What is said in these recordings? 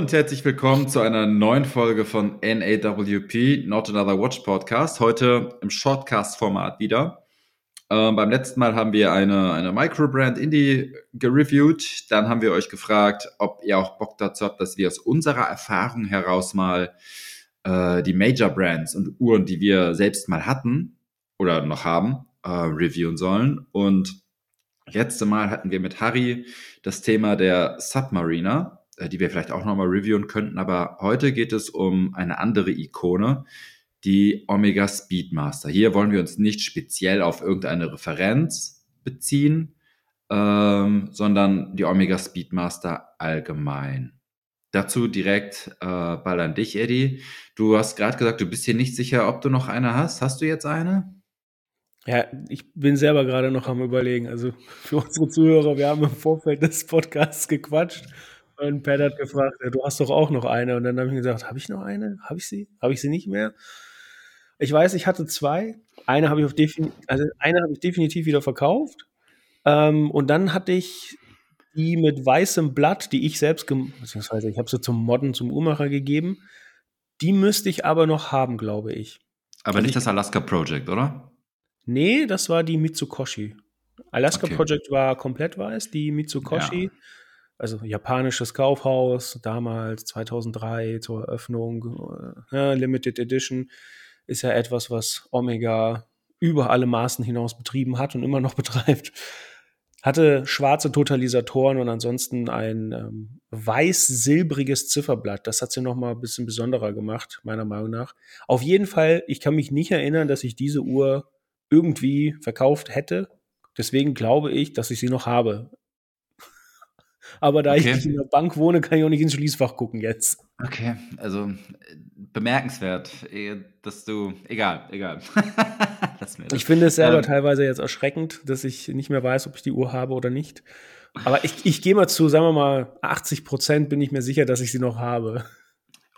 Und herzlich willkommen zu einer neuen Folge von NAWP, Not Another Watch Podcast. Heute im Shortcast-Format wieder. Ähm, beim letzten Mal haben wir eine, eine Microbrand Indie gereviewt. Dann haben wir euch gefragt, ob ihr auch Bock dazu habt, dass wir aus unserer Erfahrung heraus mal äh, die Major Brands und Uhren, die wir selbst mal hatten oder noch haben, äh, reviewen sollen. Und letzte Mal hatten wir mit Harry das Thema der Submariner die wir vielleicht auch nochmal reviewen könnten. Aber heute geht es um eine andere Ikone, die Omega Speedmaster. Hier wollen wir uns nicht speziell auf irgendeine Referenz beziehen, ähm, sondern die Omega Speedmaster allgemein. Dazu direkt äh, Ball an dich, Eddie. Du hast gerade gesagt, du bist hier nicht sicher, ob du noch eine hast. Hast du jetzt eine? Ja, ich bin selber gerade noch am Überlegen. Also für unsere Zuhörer, wir haben im Vorfeld des Podcasts gequatscht und Pat hat gefragt, du hast doch auch noch eine. Und dann habe ich gesagt, habe ich noch eine? Habe ich sie? Habe ich sie nicht mehr? Ich weiß, ich hatte zwei. Eine habe ich, auf defin also eine habe ich definitiv wieder verkauft. Ähm, und dann hatte ich die mit weißem Blatt, die ich selbst, beziehungsweise ich habe sie zum Modden, zum Uhrmacher gegeben. Die müsste ich aber noch haben, glaube ich. Aber also nicht das Alaska Project, oder? Nee, das war die Mitsukoshi. Alaska okay. Project war komplett weiß, die Mitsukoshi. Ja also japanisches Kaufhaus, damals 2003 zur Eröffnung, äh, Limited Edition, ist ja etwas, was Omega über alle Maßen hinaus betrieben hat und immer noch betreibt. Hatte schwarze Totalisatoren und ansonsten ein ähm, weiß-silbriges Zifferblatt. Das hat sie noch mal ein bisschen besonderer gemacht, meiner Meinung nach. Auf jeden Fall, ich kann mich nicht erinnern, dass ich diese Uhr irgendwie verkauft hätte. Deswegen glaube ich, dass ich sie noch habe. Aber da okay. ich nicht in der Bank wohne, kann ich auch nicht ins Schließfach gucken jetzt. Okay, also äh, bemerkenswert, eh, dass du, egal, egal. ich finde es selber ähm, teilweise jetzt erschreckend, dass ich nicht mehr weiß, ob ich die Uhr habe oder nicht. Aber ich, ich gehe mal zu, sagen wir mal, 80 Prozent bin ich mir sicher, dass ich sie noch habe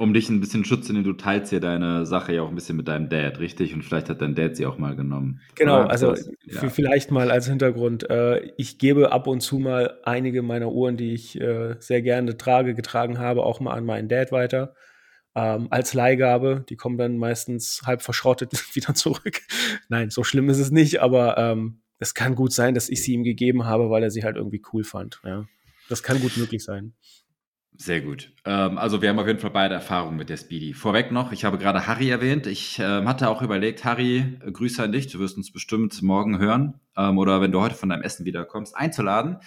um dich ein bisschen Schutz zu nehmen, du teilst ja deine Sache ja auch ein bisschen mit deinem Dad, richtig? Und vielleicht hat dein Dad sie auch mal genommen. Genau, Oder? also ja. vielleicht mal als Hintergrund. Äh, ich gebe ab und zu mal einige meiner Uhren, die ich äh, sehr gerne trage, getragen habe, auch mal an meinen Dad weiter. Ähm, als Leihgabe. Die kommen dann meistens halb verschrottet wieder zurück. Nein, so schlimm ist es nicht, aber ähm, es kann gut sein, dass ich sie ihm gegeben habe, weil er sie halt irgendwie cool fand. Ja. Das kann gut möglich sein. Sehr gut. Ähm, also wir haben auf jeden Fall beide Erfahrungen mit der Speedy. Vorweg noch, ich habe gerade Harry erwähnt. Ich ähm, hatte auch überlegt, Harry, äh, Grüße an dich, du wirst uns bestimmt morgen hören ähm, oder wenn du heute von deinem Essen wiederkommst, einzuladen.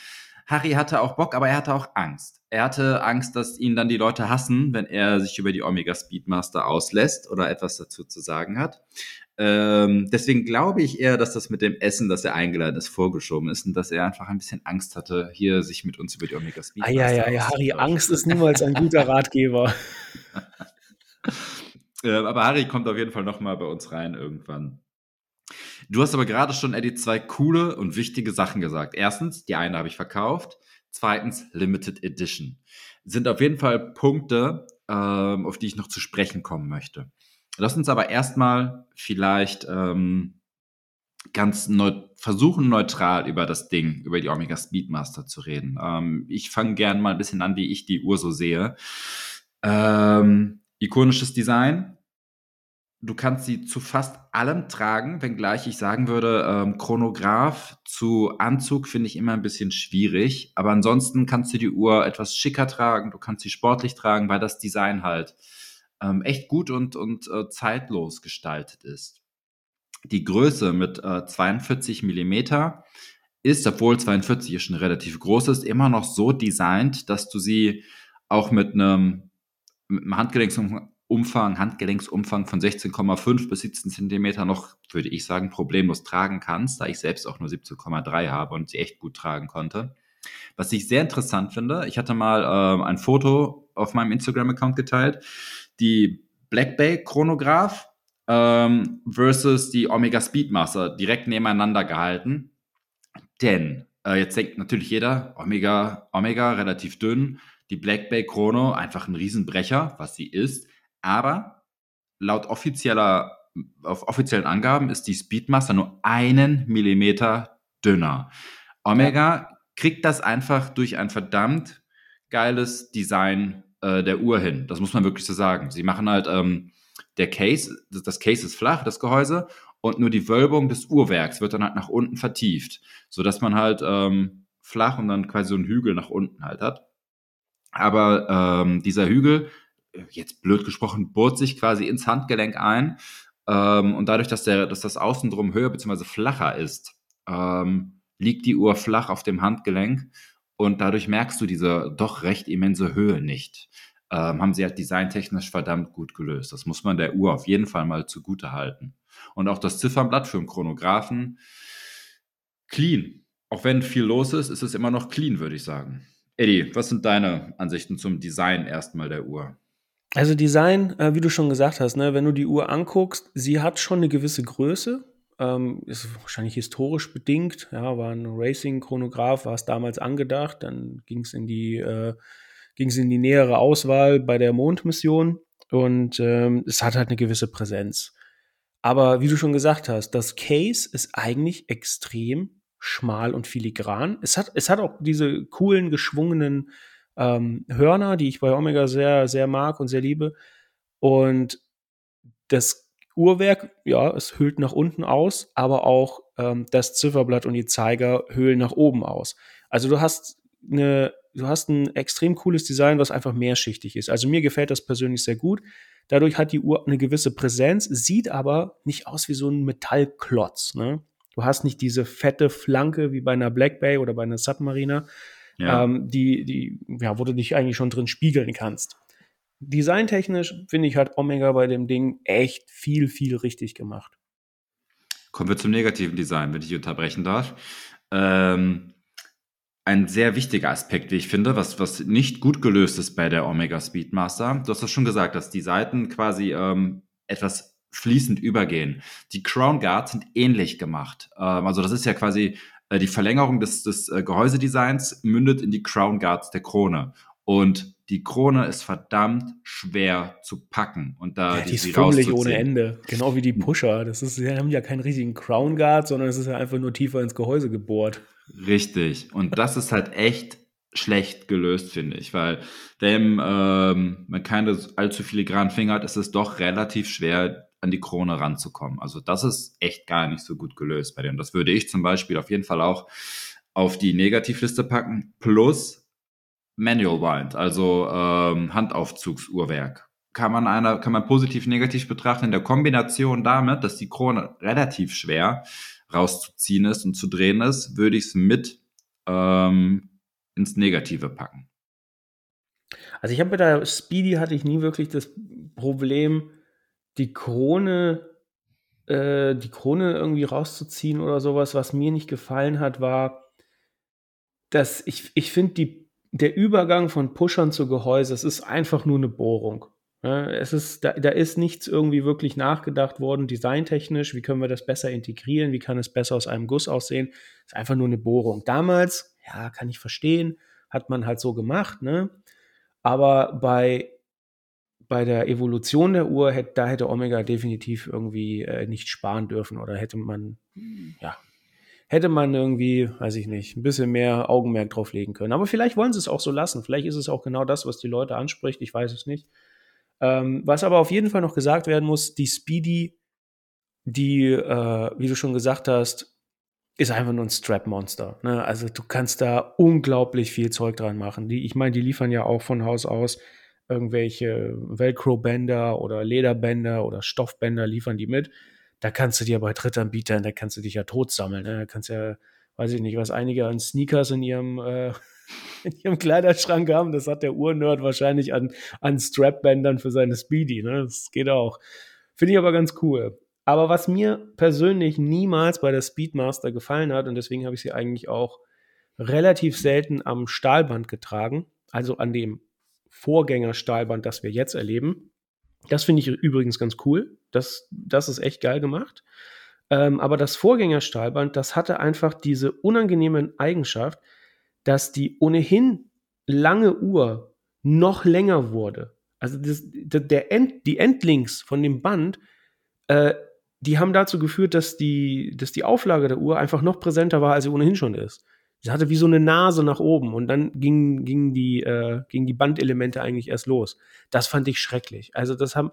Harry hatte auch Bock, aber er hatte auch Angst. Er hatte Angst, dass ihn dann die Leute hassen, wenn er sich über die Omega Speedmaster auslässt oder etwas dazu zu sagen hat. Ähm, deswegen glaube ich eher, dass das mit dem Essen, dass er eingeladen ist, vorgeschoben ist und dass er einfach ein bisschen Angst hatte, hier sich mit uns über die Omega Speed ah, ja, ja, ja, Harry, Angst ist niemals ein guter Ratgeber. äh, aber Harry kommt auf jeden Fall nochmal bei uns rein irgendwann. Du hast aber gerade schon, Eddie, zwei coole und wichtige Sachen gesagt. Erstens, die eine habe ich verkauft. Zweitens, Limited Edition. Sind auf jeden Fall Punkte, ähm, auf die ich noch zu sprechen kommen möchte. Lass uns aber erstmal vielleicht ähm, ganz neu versuchen, neutral über das Ding, über die Omega Speedmaster zu reden. Ähm, ich fange gern mal ein bisschen an, wie ich die Uhr so sehe. Ähm, ikonisches Design. Du kannst sie zu fast allem tragen, wenngleich ich sagen würde, ähm, Chronograph zu Anzug finde ich immer ein bisschen schwierig. Aber ansonsten kannst du die Uhr etwas schicker tragen, du kannst sie sportlich tragen, weil das Design halt ähm, echt gut und, und äh, zeitlos gestaltet ist. Die Größe mit äh, 42 Millimeter ist, obwohl 42 schon relativ groß ist, immer noch so designt, dass du sie auch mit einem, mit einem Handgelenksumfang, Handgelenksumfang von 16,5 bis 17 Zentimeter noch, würde ich sagen, problemlos tragen kannst, da ich selbst auch nur 17,3 habe und sie echt gut tragen konnte. Was ich sehr interessant finde, ich hatte mal äh, ein Foto auf meinem Instagram-Account geteilt die Black Bay Chronograph ähm, versus die Omega Speedmaster direkt nebeneinander gehalten. Denn äh, jetzt denkt natürlich jeder, Omega, Omega relativ dünn, die Black Bay Chrono einfach ein Riesenbrecher, was sie ist. Aber laut offizieller, auf offiziellen Angaben ist die Speedmaster nur einen Millimeter dünner. Omega kriegt das einfach durch ein verdammt geiles Design äh, der Uhr hin. Das muss man wirklich so sagen. Sie machen halt, ähm, der Case, das Case ist flach, das Gehäuse, und nur die Wölbung des Uhrwerks wird dann halt nach unten vertieft, sodass man halt ähm, flach und dann quasi so einen Hügel nach unten halt hat. Aber ähm, dieser Hügel, jetzt blöd gesprochen, bohrt sich quasi ins Handgelenk ein. Ähm, und dadurch, dass, der, dass das Außendrum höher bzw. flacher ist, ähm, liegt die Uhr flach auf dem Handgelenk und dadurch merkst du diese doch recht immense Höhe nicht. Ähm, haben sie halt designtechnisch verdammt gut gelöst. Das muss man der Uhr auf jeden Fall mal zugute halten. Und auch das Ziffernblatt für einen Chronographen, clean. Auch wenn viel los ist, ist es immer noch clean, würde ich sagen. Eddie, was sind deine Ansichten zum Design erstmal der Uhr? Also Design, äh, wie du schon gesagt hast, ne, wenn du die Uhr anguckst, sie hat schon eine gewisse Größe. Ähm, ist wahrscheinlich historisch bedingt. Ja, war ein Racing-Chronograph, war es damals angedacht. Dann ging es in die äh, ging es in die nähere Auswahl bei der Mondmission und ähm, es hat halt eine gewisse Präsenz. Aber wie du schon gesagt hast, das Case ist eigentlich extrem schmal und filigran. Es hat, es hat auch diese coolen, geschwungenen ähm, Hörner, die ich bei Omega sehr, sehr mag und sehr liebe. Und das Uhrwerk, ja, es hüllt nach unten aus, aber auch ähm, das Zifferblatt und die Zeiger hüllen nach oben aus. Also du hast eine, du hast ein extrem cooles Design, was einfach mehrschichtig ist. Also mir gefällt das persönlich sehr gut. Dadurch hat die Uhr eine gewisse Präsenz, sieht aber nicht aus wie so ein Metallklotz. Ne? Du hast nicht diese fette Flanke wie bei einer Black Bay oder bei einer Submariner, ja. ähm, die, die, ja, wo du dich eigentlich schon drin spiegeln kannst. Designtechnisch finde ich hat Omega bei dem Ding echt viel, viel richtig gemacht. Kommen wir zum negativen Design, wenn ich unterbrechen darf. Ähm, ein sehr wichtiger Aspekt, wie ich finde, was, was nicht gut gelöst ist bei der Omega Speedmaster. Du hast das schon gesagt, dass die Seiten quasi ähm, etwas fließend übergehen. Die Crown Guards sind ähnlich gemacht. Ähm, also das ist ja quasi äh, die Verlängerung des, des äh, Gehäusedesigns mündet in die Crown Guards der Krone. Und die Krone ist verdammt schwer zu packen. Und da ja, die, die ist fummelig ohne Ende. Genau wie die Pusher. Das ist, die haben ja keinen richtigen Crown Guard, sondern es ist ja einfach nur tiefer ins Gehäuse gebohrt. Richtig. Und das ist halt echt schlecht gelöst, finde ich, weil wenn ähm, man keine allzu filigranen Finger hat, ist es doch relativ schwer, an die Krone ranzukommen. Also das ist echt gar nicht so gut gelöst bei dem. Das würde ich zum Beispiel auf jeden Fall auch auf die Negativliste packen. Plus Manual Wind, also ähm, Handaufzugsuhrwerk. Kann man einer, kann man positiv, negativ betrachten in der Kombination damit, dass die Krone relativ schwer rauszuziehen ist und zu drehen ist, würde ich es mit ähm, ins Negative packen. Also ich habe bei der Speedy hatte ich nie wirklich das Problem, die Krone, äh, die Krone irgendwie rauszuziehen oder sowas. Was mir nicht gefallen hat, war, dass ich, ich finde, der Übergang von Pushern zu Gehäuse, es ist einfach nur eine Bohrung. Ja, es ist, da, da ist nichts irgendwie wirklich nachgedacht worden, designtechnisch. Wie können wir das besser integrieren? Wie kann es besser aus einem Guss aussehen? Es ist einfach nur eine Bohrung. Damals, ja, kann ich verstehen, hat man halt so gemacht, ne? Aber bei, bei der Evolution der Uhr, hätte, da hätte Omega definitiv irgendwie äh, nicht sparen dürfen oder hätte man, ja, hätte man irgendwie, weiß ich nicht, ein bisschen mehr Augenmerk drauf legen können. Aber vielleicht wollen sie es auch so lassen. Vielleicht ist es auch genau das, was die Leute anspricht. Ich weiß es nicht. Ähm, was aber auf jeden Fall noch gesagt werden muss, die Speedy, die, äh, wie du schon gesagt hast, ist einfach nur ein Strap-Monster. Ne? Also du kannst da unglaublich viel Zeug dran machen. Die, ich meine, die liefern ja auch von Haus aus irgendwelche Velcro-Bänder oder Lederbänder oder Stoffbänder liefern die mit. Da kannst du dir bei Drittanbietern, da kannst du dich ja tot sammeln. Ne? Da kannst ja, weiß ich nicht, was einige an Sneakers in ihrem äh, in ihrem Kleiderschrank haben. Das hat der Urnerd wahrscheinlich an, an Strapbändern für seine Speedy. Ne? Das geht auch. Finde ich aber ganz cool. Aber was mir persönlich niemals bei der Speedmaster gefallen hat, und deswegen habe ich sie eigentlich auch relativ selten am Stahlband getragen, also an dem Vorgängerstahlband, das wir jetzt erleben. Das finde ich übrigens ganz cool. Das, das ist echt geil gemacht. Ähm, aber das Vorgängerstahlband, das hatte einfach diese unangenehme Eigenschaft, dass die ohnehin lange Uhr noch länger wurde. Also das, der End, die Endlinks von dem Band, äh, die haben dazu geführt, dass die, dass die Auflage der Uhr einfach noch präsenter war, als sie ohnehin schon ist. Sie hatte wie so eine Nase nach oben und dann gingen ging die, äh, ging die Bandelemente eigentlich erst los. Das fand ich schrecklich. Also das haben,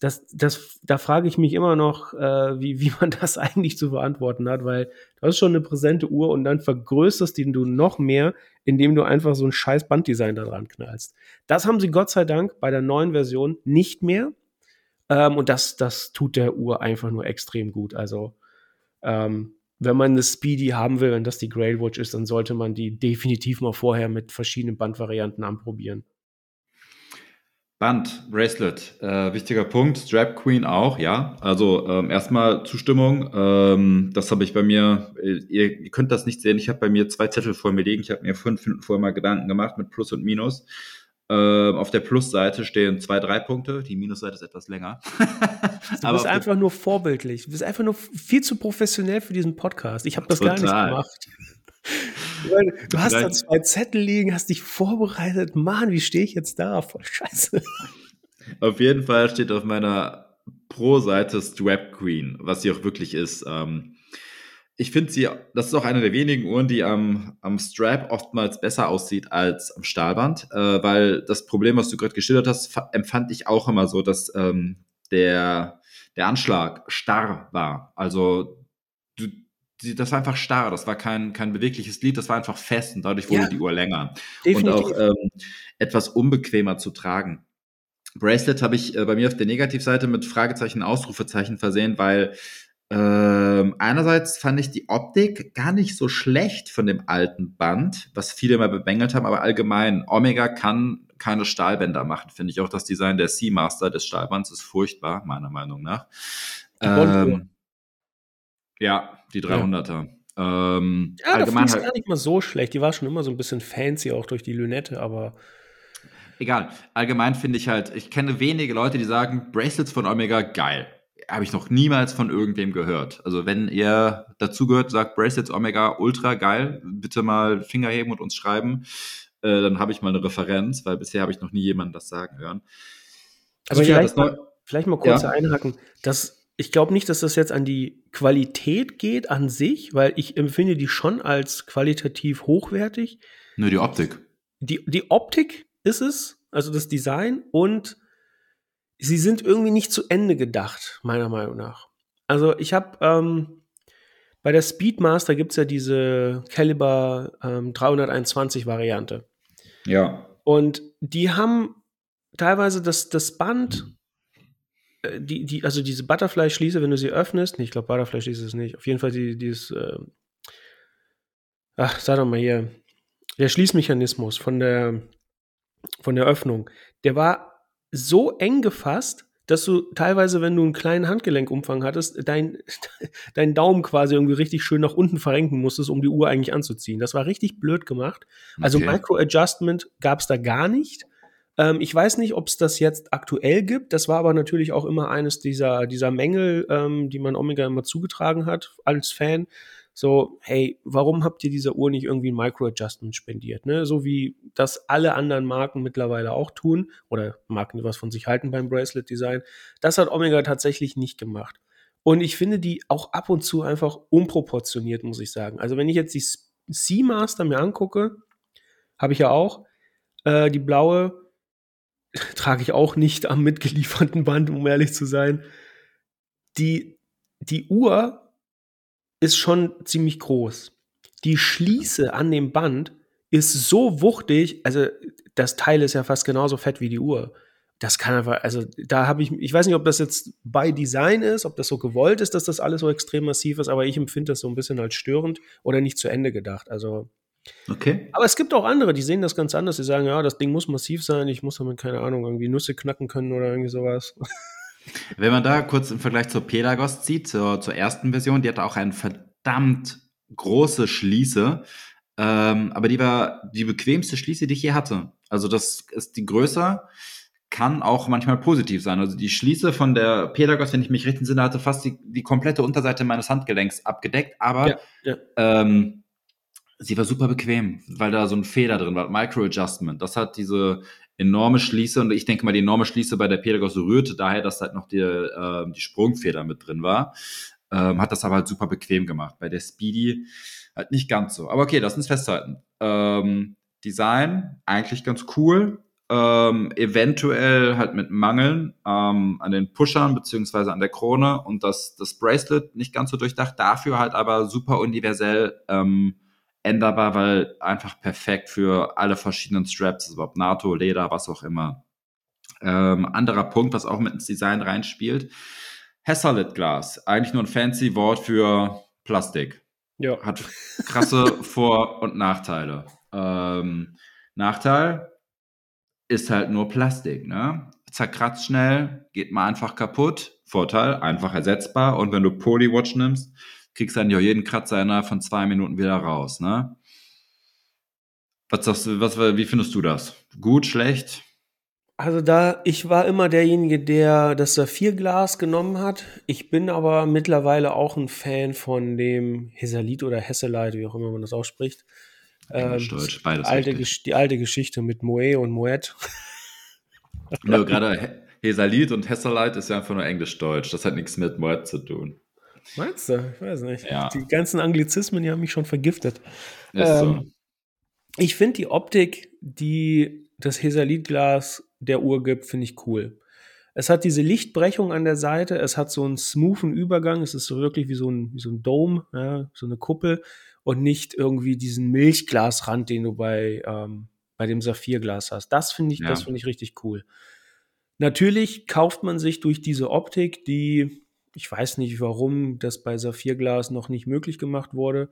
das, das, da frage ich mich immer noch, äh, wie, wie man das eigentlich zu verantworten hat, weil du hast schon eine präsente Uhr und dann vergrößerst die du noch mehr, indem du einfach so ein scheiß Banddesign da dran knallst. Das haben sie Gott sei Dank bei der neuen Version nicht mehr. Ähm, und das, das tut der Uhr einfach nur extrem gut. Also, ähm, wenn man eine Speedy haben will, wenn das die Grail Watch ist, dann sollte man die definitiv mal vorher mit verschiedenen Bandvarianten anprobieren. Band, Bracelet, äh, wichtiger Punkt. Strap Queen auch, ja. Also ähm, erstmal Zustimmung. Ähm, das habe ich bei mir, äh, ihr, ihr, könnt das nicht sehen, ich habe bei mir zwei Zettel vor mir liegen. Ich habe mir fünf Minuten vorher mal Gedanken gemacht mit Plus und Minus. Ähm, auf der Plusseite stehen zwei, drei Punkte. Die Minusseite ist etwas länger. du bist einfach nur vorbildlich. Du bist einfach nur viel zu professionell für diesen Podcast. Ich habe das total. gar nicht gemacht. Du hast da zwei Zettel liegen, hast dich vorbereitet. Mann, wie stehe ich jetzt da? Voll scheiße. Auf jeden Fall steht auf meiner Pro-Seite Strap Queen, was sie auch wirklich ist. Ähm, ich finde sie, das ist auch eine der wenigen Uhren, die am, am Strap oftmals besser aussieht als am Stahlband, äh, weil das Problem, was du gerade geschildert hast, empfand ich auch immer so, dass ähm, der, der Anschlag starr war. Also du, das war einfach starr, das war kein, kein bewegliches Lied, das war einfach fest und dadurch wurde ja, die Uhr länger definitiv. und auch ähm, etwas unbequemer zu tragen. Bracelet habe ich äh, bei mir auf der Negativseite mit Fragezeichen, Ausrufezeichen versehen, weil ähm, einerseits fand ich die Optik gar nicht so schlecht von dem alten Band, was viele mal bemängelt haben, aber allgemein, Omega kann keine Stahlbänder machen, finde ich auch. Das Design der Seamaster des Stahlbands ist furchtbar, meiner Meinung nach. Ähm, ja, die 300er. Ja, ähm, ja allgemein halt, gar nicht mal so schlecht. Die war schon immer so ein bisschen fancy, auch durch die Lünette, aber. Egal. Allgemein finde ich halt, ich kenne wenige Leute, die sagen, Bracelets von Omega geil. Habe ich noch niemals von irgendwem gehört. Also, wenn ihr dazu gehört, sagt Bracelets Omega ultra geil, bitte mal Finger heben und uns schreiben. Äh, dann habe ich mal eine Referenz, weil bisher habe ich noch nie jemanden das sagen hören. Also, Aber vielleicht, mal, vielleicht mal kurz ja. einhaken. Das ich glaube nicht, dass das jetzt an die Qualität geht an sich, weil ich empfinde die schon als qualitativ hochwertig. Nur die Optik. Die, die Optik ist es, also das Design und sie sind irgendwie nicht zu Ende gedacht, meiner Meinung nach. Also ich habe ähm, bei der Speedmaster gibt es ja diese Caliber ähm, 321 Variante. Ja. Und die haben teilweise das, das Band äh, die, die, also diese Butterfly-Schließe, wenn du sie öffnest, nee, ich glaube, Butterfly-Schließe ist nicht. Auf jeden Fall die, dieses, äh, ach, sag doch mal hier, der Schließmechanismus von der, von der Öffnung, der war so eng gefasst, dass du teilweise, wenn du einen kleinen Handgelenkumfang hattest, dein, dein Daumen quasi irgendwie richtig schön nach unten verrenken musstest, um die Uhr eigentlich anzuziehen. Das war richtig blöd gemacht. Also okay. Micro-Adjustment gab es da gar nicht. Ähm, ich weiß nicht, ob es das jetzt aktuell gibt. Das war aber natürlich auch immer eines dieser, dieser Mängel, ähm, die man Omega immer zugetragen hat als Fan. So, hey, warum habt ihr dieser Uhr nicht irgendwie ein Micro-Adjustment spendiert? Ne? So wie das alle anderen Marken mittlerweile auch tun oder Marken, die was von sich halten beim Bracelet-Design. Das hat Omega tatsächlich nicht gemacht. Und ich finde die auch ab und zu einfach unproportioniert, muss ich sagen. Also wenn ich jetzt die Seamaster mir angucke, habe ich ja auch äh, die blaue, trage ich auch nicht am mitgelieferten Band, um ehrlich zu sein. Die, die Uhr ist schon ziemlich groß. Die Schließe an dem Band ist so wuchtig, also das Teil ist ja fast genauso fett wie die Uhr. Das kann einfach, also da habe ich, ich weiß nicht, ob das jetzt bei Design ist, ob das so gewollt ist, dass das alles so extrem massiv ist, aber ich empfinde das so ein bisschen als störend oder nicht zu Ende gedacht. Also Okay. Aber es gibt auch andere, die sehen das ganz anders. Die sagen, ja, das Ding muss massiv sein, ich muss damit, keine Ahnung, irgendwie Nüsse knacken können oder irgendwie sowas. Wenn man da kurz im Vergleich zur Pelagos zieht, zur, zur ersten Version, die hatte auch eine verdammt große Schließe. Ähm, aber die war die bequemste Schließe, die ich je hatte. Also das ist die größer, kann auch manchmal positiv sein. Also die Schließe von der Pelagos, wenn ich mich recht entsinne, hatte fast die, die komplette Unterseite meines Handgelenks abgedeckt. Aber ja, ja. Ähm, sie war super bequem, weil da so ein Feder drin war, Micro-Adjustment. Das hat diese enorme Schließe und ich denke mal, die enorme Schließe bei der Pedagos rührte daher, dass halt noch die, äh, die Sprungfeder mit drin war. Ähm, hat das aber halt super bequem gemacht. Bei der Speedy halt nicht ganz so. Aber okay, lass uns festhalten. Ähm, Design, eigentlich ganz cool. Ähm, eventuell halt mit Mangeln ähm, an den Pushern beziehungsweise an der Krone und das, das Bracelet nicht ganz so durchdacht, dafür halt aber super universell ähm, änderbar, weil einfach perfekt für alle verschiedenen Straps, also ob NATO, Leder, was auch immer. Ähm, anderer Punkt, was auch mit ins Design reinspielt, Hessalit Glas, eigentlich nur ein fancy Wort für Plastik. Ja. Hat krasse Vor- und Nachteile. Ähm, Nachteil, ist halt nur Plastik, ne? Zerkratzt schnell, geht mal einfach kaputt. Vorteil, einfach ersetzbar. Und wenn du Polywatch nimmst, kriegst du dann ja jeden Kratzer innerhalb von zwei Minuten wieder raus, ne? Was sagst du, was, wie findest du das? Gut, schlecht? Also da, ich war immer derjenige, der das Saphirglas genommen hat. Ich bin aber mittlerweile auch ein Fan von dem Hesalit oder Hesselite, wie auch immer man das ausspricht. Englisch, ähm, Deutsch, beides. Alte, die alte Geschichte mit Moe und Moet. ja, gerade Hesalit und Hesselite ist ja einfach nur Englisch-Deutsch. Das hat nichts mit Moet zu tun. Meinst du? Ich weiß nicht. Ja. Die ganzen Anglizismen, die haben mich schon vergiftet. Ähm, so. Ich finde die Optik, die das Hesalit-Glas der Uhr gibt, finde ich cool. Es hat diese Lichtbrechung an der Seite, es hat so einen smoothen Übergang, es ist so wirklich wie so ein, wie so ein Dome, ja, so eine Kuppel und nicht irgendwie diesen Milchglasrand, den du bei, ähm, bei dem Saphirglas hast. Das finde ich, ja. das finde ich richtig cool. Natürlich kauft man sich durch diese Optik, die, ich weiß nicht, warum das bei Saphirglas noch nicht möglich gemacht wurde.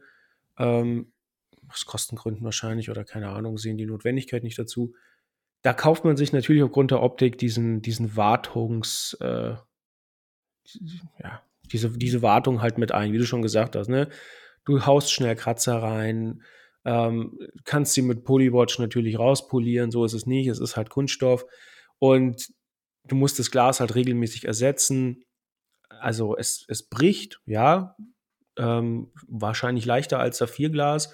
Ähm, aus Kostengründen wahrscheinlich oder keine Ahnung, sehen die Notwendigkeit nicht dazu. Da kauft man sich natürlich aufgrund der Optik diesen, diesen Wartungs, äh, ja, diese, diese Wartung halt mit ein, wie du schon gesagt hast, ne? Du haust schnell Kratzer rein, ähm, kannst sie mit Polywatch natürlich rauspolieren, so ist es nicht, es ist halt Kunststoff und du musst das Glas halt regelmäßig ersetzen. Also es, es bricht, ja, ähm, wahrscheinlich leichter als Saphirglas,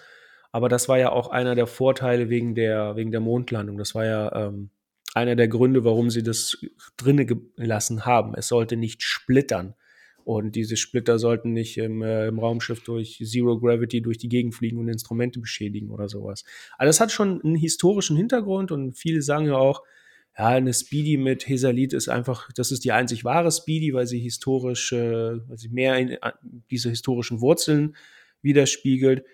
aber das war ja auch einer der Vorteile wegen der, wegen der Mondlandung. Das war ja ähm, einer der Gründe, warum sie das drinne gelassen haben. Es sollte nicht splittern. Und diese Splitter sollten nicht im, äh, im Raumschiff durch Zero Gravity durch die Gegend fliegen und Instrumente beschädigen oder sowas. Also das hat schon einen historischen Hintergrund und viele sagen ja auch, ja, eine Speedy mit Hesalit ist einfach, das ist die einzig wahre Speedy, weil sie historisch, äh, weil sie mehr in, diese historischen Wurzeln widerspiegelt.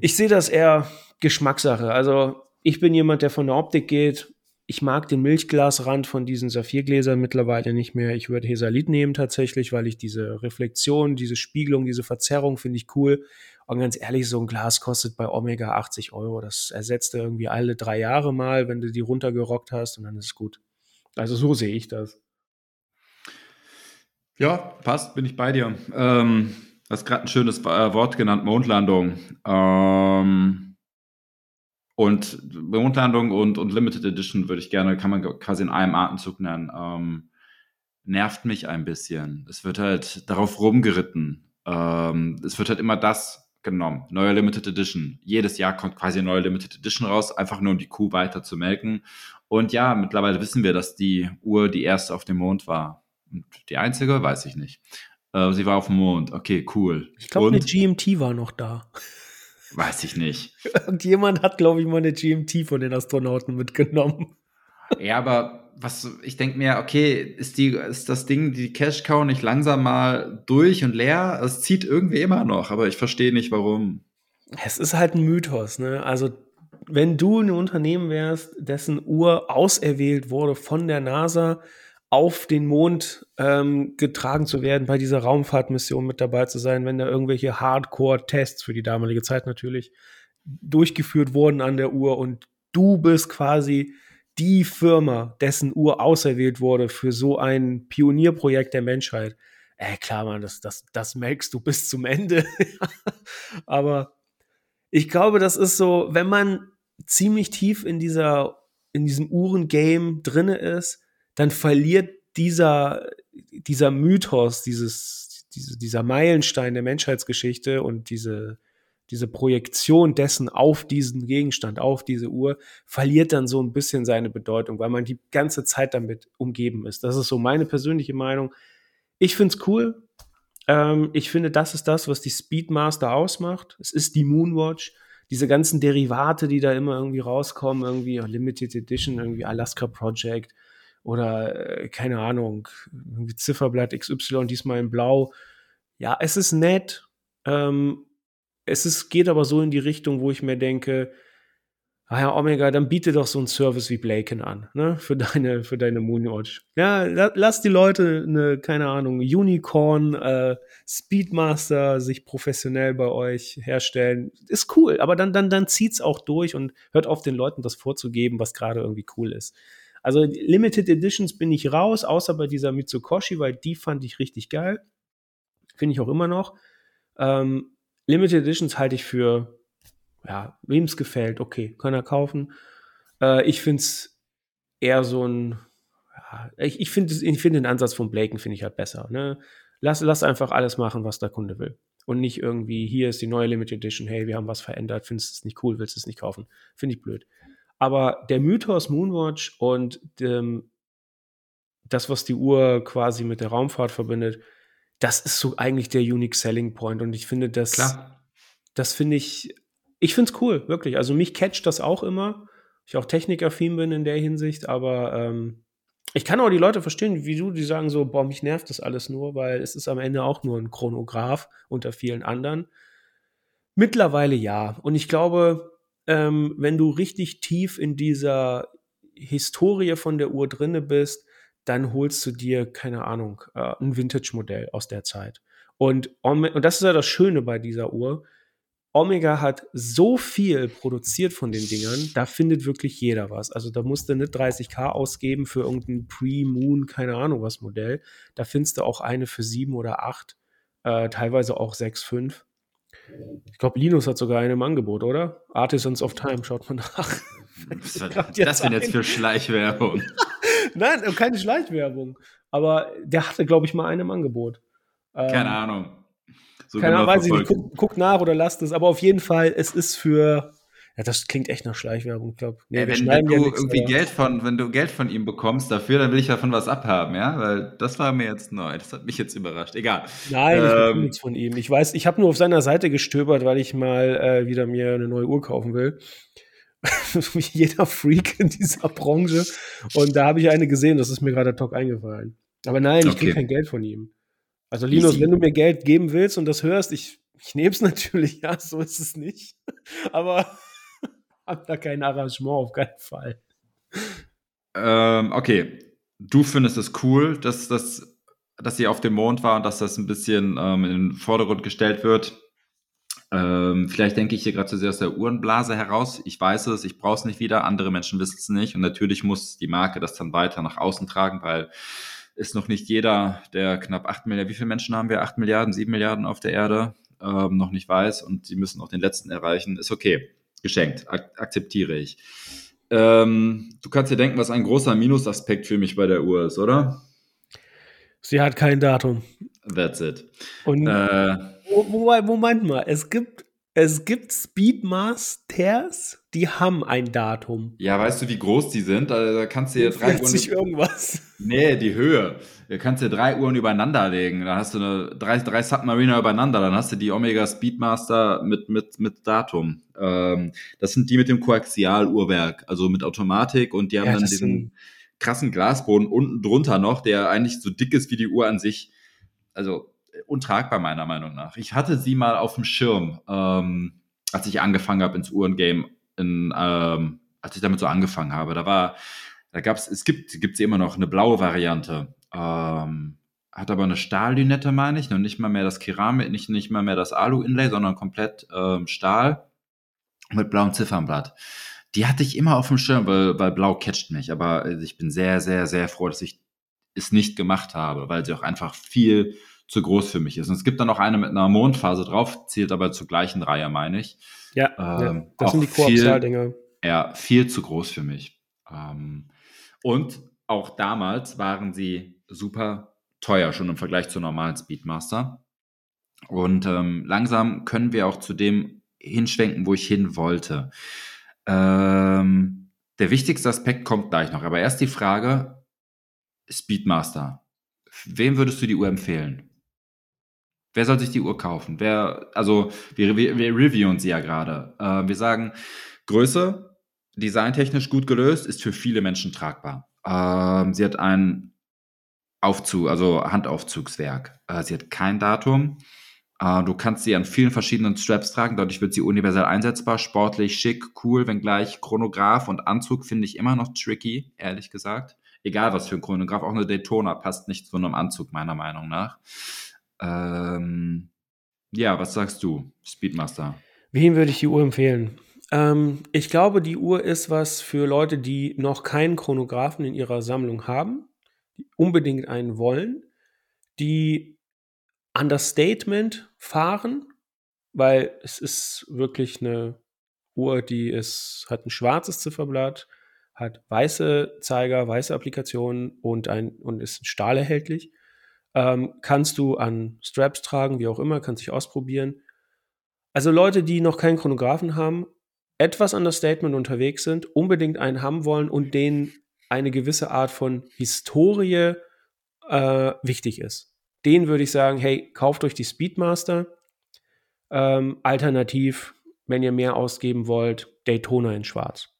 Ich sehe das eher Geschmackssache. Also ich bin jemand, der von der Optik geht ich mag den Milchglasrand von diesen Saphirgläsern mittlerweile nicht mehr. Ich würde Hesalit nehmen tatsächlich, weil ich diese Reflexion, diese Spiegelung, diese Verzerrung finde ich cool. Und ganz ehrlich, so ein Glas kostet bei Omega 80 Euro. Das ersetzt du irgendwie alle drei Jahre mal, wenn du die runtergerockt hast und dann ist es gut. Also so sehe ich das. Ja, passt, bin ich bei dir. Ähm, du hast gerade ein schönes äh, Wort genannt, Mondlandung. Ähm, und Mondlandung und, und Limited Edition würde ich gerne, kann man quasi in einem Atemzug nennen. Ähm, nervt mich ein bisschen. Es wird halt darauf rumgeritten. Ähm, es wird halt immer das genommen. Neue Limited Edition. Jedes Jahr kommt quasi eine neue Limited Edition raus, einfach nur um die Kuh weiter zu melken. Und ja, mittlerweile wissen wir, dass die Uhr die erste auf dem Mond war. Und die einzige, weiß ich nicht. Äh, sie war auf dem Mond. Okay, cool. Ich glaube, eine GMT war noch da. Weiß ich nicht. Irgendjemand hat, glaube ich, mal eine GMT von den Astronauten mitgenommen. Ja, aber was ich denke mir, okay, ist die ist das Ding die Cash Cow nicht langsam mal durch und leer? Es zieht irgendwie immer noch, aber ich verstehe nicht warum. Es ist halt ein Mythos, ne? Also wenn du ein Unternehmen wärst, dessen Uhr auserwählt wurde von der NASA, auf den Mond ähm, getragen zu werden, bei dieser Raumfahrtmission mit dabei zu sein, wenn da irgendwelche Hardcore-Tests für die damalige Zeit natürlich durchgeführt wurden an der Uhr und du bist quasi die Firma, dessen Uhr auserwählt wurde für so ein Pionierprojekt der Menschheit. Äh, klar, man, das, das, das melkst du bis zum Ende. Aber ich glaube, das ist so, wenn man ziemlich tief in dieser, in diesem Uhrengame drinne ist, dann verliert dieser, dieser Mythos, dieses, diese, dieser Meilenstein der Menschheitsgeschichte und diese, diese Projektion dessen auf diesen Gegenstand, auf diese Uhr, verliert dann so ein bisschen seine Bedeutung, weil man die ganze Zeit damit umgeben ist. Das ist so meine persönliche Meinung. Ich finde es cool. Ähm, ich finde, das ist das, was die Speedmaster ausmacht. Es ist die Moonwatch. Diese ganzen Derivate, die da immer irgendwie rauskommen, irgendwie Limited Edition, irgendwie Alaska Project oder äh, keine Ahnung, irgendwie Zifferblatt XY, diesmal in Blau. Ja, es ist nett. Ähm, es ist, geht aber so in die Richtung, wo ich mir denke, ah ja, Omega, dann biete doch so einen Service wie Blaken an, ne, für deine, für deine Moonwatch. Ja, la, lass die Leute eine, keine Ahnung, Unicorn, äh, Speedmaster sich professionell bei euch herstellen. Ist cool, aber dann, dann, dann zieht's auch durch und hört auf den Leuten das vorzugeben, was gerade irgendwie cool ist. Also Limited Editions bin ich raus, außer bei dieser Mitsukoshi, weil die fand ich richtig geil. Finde ich auch immer noch. Ähm, Limited Editions halte ich für, ja, wem es gefällt, okay, kann er kaufen. Äh, ich finde es eher so ein, ja, ich, ich finde find den Ansatz von Blaken finde ich halt besser. Ne? Lass, lass einfach alles machen, was der Kunde will. Und nicht irgendwie, hier ist die neue Limited Edition, hey, wir haben was verändert, findest du es nicht cool, willst du es nicht kaufen. Finde ich blöd. Aber der Mythos Moonwatch und dem, das, was die Uhr quasi mit der Raumfahrt verbindet, das ist so eigentlich der Unique Selling Point. Und ich finde, das, Klar. das finde ich, ich finde es cool, wirklich. Also mich catcht das auch immer. Ich auch technikaffin bin in der Hinsicht, aber ähm, ich kann auch die Leute verstehen, wie du, die sagen so, boah, mich nervt das alles nur, weil es ist am Ende auch nur ein Chronograph unter vielen anderen. Mittlerweile ja. Und ich glaube, ähm, wenn du richtig tief in dieser Historie von der Uhr drinne bist, dann holst du dir, keine Ahnung, äh, ein Vintage-Modell aus der Zeit. Und, und das ist ja das Schöne bei dieser Uhr. Omega hat so viel produziert von den Dingern, da findet wirklich jeder was. Also da musst du nicht 30k ausgeben für irgendein Pre-Moon, keine Ahnung was Modell. Da findest du auch eine für 7 oder 8, äh, teilweise auch 6, 5. Ich glaube, Linus hat sogar eine im Angebot, oder? Artisans of Time, schaut man nach. Was das denn jetzt für Schleichwerbung? Nein, keine Schleichwerbung. Aber der hatte, glaube ich, mal eine im Angebot. Keine ähm, Ahnung. So keine genau Ahnung, weiß ich nicht. Guck, guck, nach oder lasst es. Aber auf jeden Fall, es ist für. Ja, das klingt echt nach Schleichwerbung, ich glaube. Nee, wenn, wenn du ja irgendwie aber. Geld von, wenn du Geld von ihm bekommst dafür, dann will ich davon was abhaben, ja? Weil das war mir jetzt neu. Das hat mich jetzt überrascht. Egal. Nein, ähm, ich will nichts von ihm. Ich weiß, ich habe nur auf seiner Seite gestöbert, weil ich mal äh, wieder mir eine neue Uhr kaufen will. wie jeder Freak in dieser Branche. Und da habe ich eine gesehen, das ist mir gerade ad hoc eingefallen. Aber nein, ich okay. kriege kein Geld von ihm. Also Linus, wenn du mir Geld geben willst und das hörst, ich, ich nehme es natürlich, ja, so ist es nicht. Aber hab da kein Arrangement, auf keinen Fall. Ähm, okay, du findest es cool, dass, dass, dass sie auf dem Mond war und dass das ein bisschen ähm, in den Vordergrund gestellt wird. Ähm, vielleicht denke ich hier gerade zu sehr aus der Uhrenblase heraus. Ich weiß es, ich brauche es nicht wieder. Andere Menschen wissen es nicht. Und natürlich muss die Marke das dann weiter nach außen tragen, weil ist noch nicht jeder der knapp acht Milliarden, wie viele Menschen haben wir? Acht Milliarden, sieben Milliarden auf der Erde, ähm, noch nicht weiß. Und sie müssen auch den letzten erreichen. Ist okay. Geschenkt. Ak akzeptiere ich. Ähm, du kannst dir denken, was ein großer Minusaspekt für mich bei der Uhr ist, oder? Sie hat kein Datum. That's it. Und äh, Wobei, Moment mal, es gibt, es gibt Speedmasters, die haben ein Datum. Ja, weißt du, wie groß die sind? Da, da kannst du dir drei Uhren. irgendwas. Nee, die Höhe. Da kannst du drei Uhren übereinander legen. Da hast du eine, drei, drei Submariner übereinander. Dann hast du die Omega Speedmaster mit, mit, mit Datum. Ähm, das sind die mit dem Koaxialuhrwerk, also mit Automatik und die haben ja, dann diesen krassen Glasboden unten drunter noch, der eigentlich so dick ist wie die Uhr an sich. Also untragbar meiner Meinung nach. Ich hatte sie mal auf dem Schirm, ähm, als ich angefangen habe ins Uhrengame, in, ähm, als ich damit so angefangen habe. Da war, da gab es, es gibt, gibt sie immer noch eine blaue Variante. Ähm, hat aber eine Stahllünette, meine ich, und nicht mal mehr das Keramik, nicht, nicht mal mehr das Alu-Inlay, sondern komplett ähm, Stahl mit blauem Ziffernblatt. Die hatte ich immer auf dem Schirm, weil, weil blau catcht mich. Aber ich bin sehr, sehr, sehr froh, dass ich es nicht gemacht habe, weil sie auch einfach viel zu groß für mich ist. Und es gibt dann noch eine mit einer Mondphase drauf, zählt aber zur gleichen Reihe, meine ich. Ja, ähm, ja das sind die Koaxialdinger. Ja, viel zu groß für mich. Ähm, und auch damals waren sie super teuer, schon im Vergleich zur normalen Speedmaster. Und ähm, langsam können wir auch zu dem hinschwenken, wo ich hin wollte. Ähm, der wichtigste Aspekt kommt gleich noch, aber erst die Frage: Speedmaster. Wem würdest du die Uhr empfehlen? Wer soll sich die Uhr kaufen? Wer, also wir, wir, wir reviewen sie ja gerade. Äh, wir sagen, Größe, designtechnisch gut gelöst, ist für viele Menschen tragbar. Ähm, sie hat ein Aufzug, also Handaufzugswerk. Äh, sie hat kein Datum. Äh, du kannst sie an vielen verschiedenen Straps tragen, dadurch wird sie universell einsetzbar, sportlich, schick, cool, wenngleich Chronograph und Anzug finde ich immer noch tricky, ehrlich gesagt. Egal was für ein Chronograph, auch eine Daytona passt nicht zu einem Anzug, meiner Meinung nach. Ähm, ja, was sagst du, Speedmaster? Wem würde ich die Uhr empfehlen? Ähm, ich glaube, die Uhr ist was für Leute, die noch keinen Chronographen in ihrer Sammlung haben, die unbedingt einen wollen, die Understatement fahren, weil es ist wirklich eine Uhr, die ist, hat ein schwarzes Zifferblatt, hat weiße Zeiger, weiße Applikationen und, ein, und ist stahlerhältlich. Ähm, kannst du an Straps tragen, wie auch immer, kannst dich ausprobieren. Also Leute, die noch keinen Chronographen haben, etwas an das Statement unterwegs sind, unbedingt einen haben wollen und denen eine gewisse Art von Historie äh, wichtig ist. Den würde ich sagen, hey, kauft euch die Speedmaster. Ähm, alternativ, wenn ihr mehr ausgeben wollt, Daytona in Schwarz.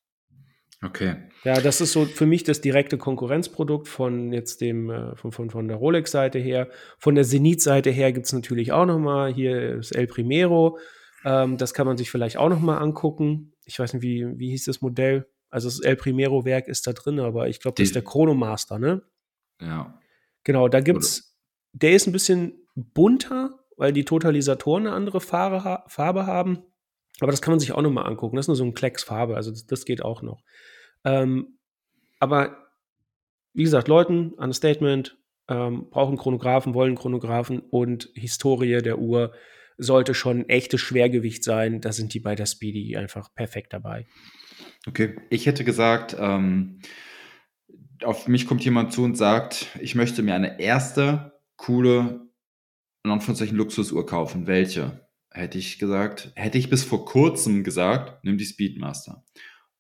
Okay. Ja, das ist so für mich das direkte Konkurrenzprodukt von jetzt dem, äh, von, von, von der Rolex-Seite her. Von der Zenith-Seite her gibt es natürlich auch noch mal hier das El Primero. Ähm, das kann man sich vielleicht auch noch mal angucken. Ich weiß nicht, wie, wie hieß das Modell? Also das El Primero-Werk ist da drin, aber ich glaube, das ist der Chronomaster, ne? Ja. Genau, da gibt's, der ist ein bisschen bunter, weil die Totalisatoren eine andere Farbe, Farbe haben. Aber das kann man sich auch noch mal angucken. Das ist nur so ein Klecks Farbe, also das, das geht auch noch. Ähm, aber wie gesagt, Leuten, Understatement, ähm, brauchen Chronographen, wollen Chronographen und Historie der Uhr sollte schon ein echtes Schwergewicht sein. Da sind die bei der Speedy einfach perfekt dabei. Okay, ich hätte gesagt, ähm, auf mich kommt jemand zu und sagt, ich möchte mir eine erste coole, in Anführungszeichen Luxusuhr kaufen. Welche? Hätte ich gesagt, hätte ich bis vor kurzem gesagt, nimm die Speedmaster.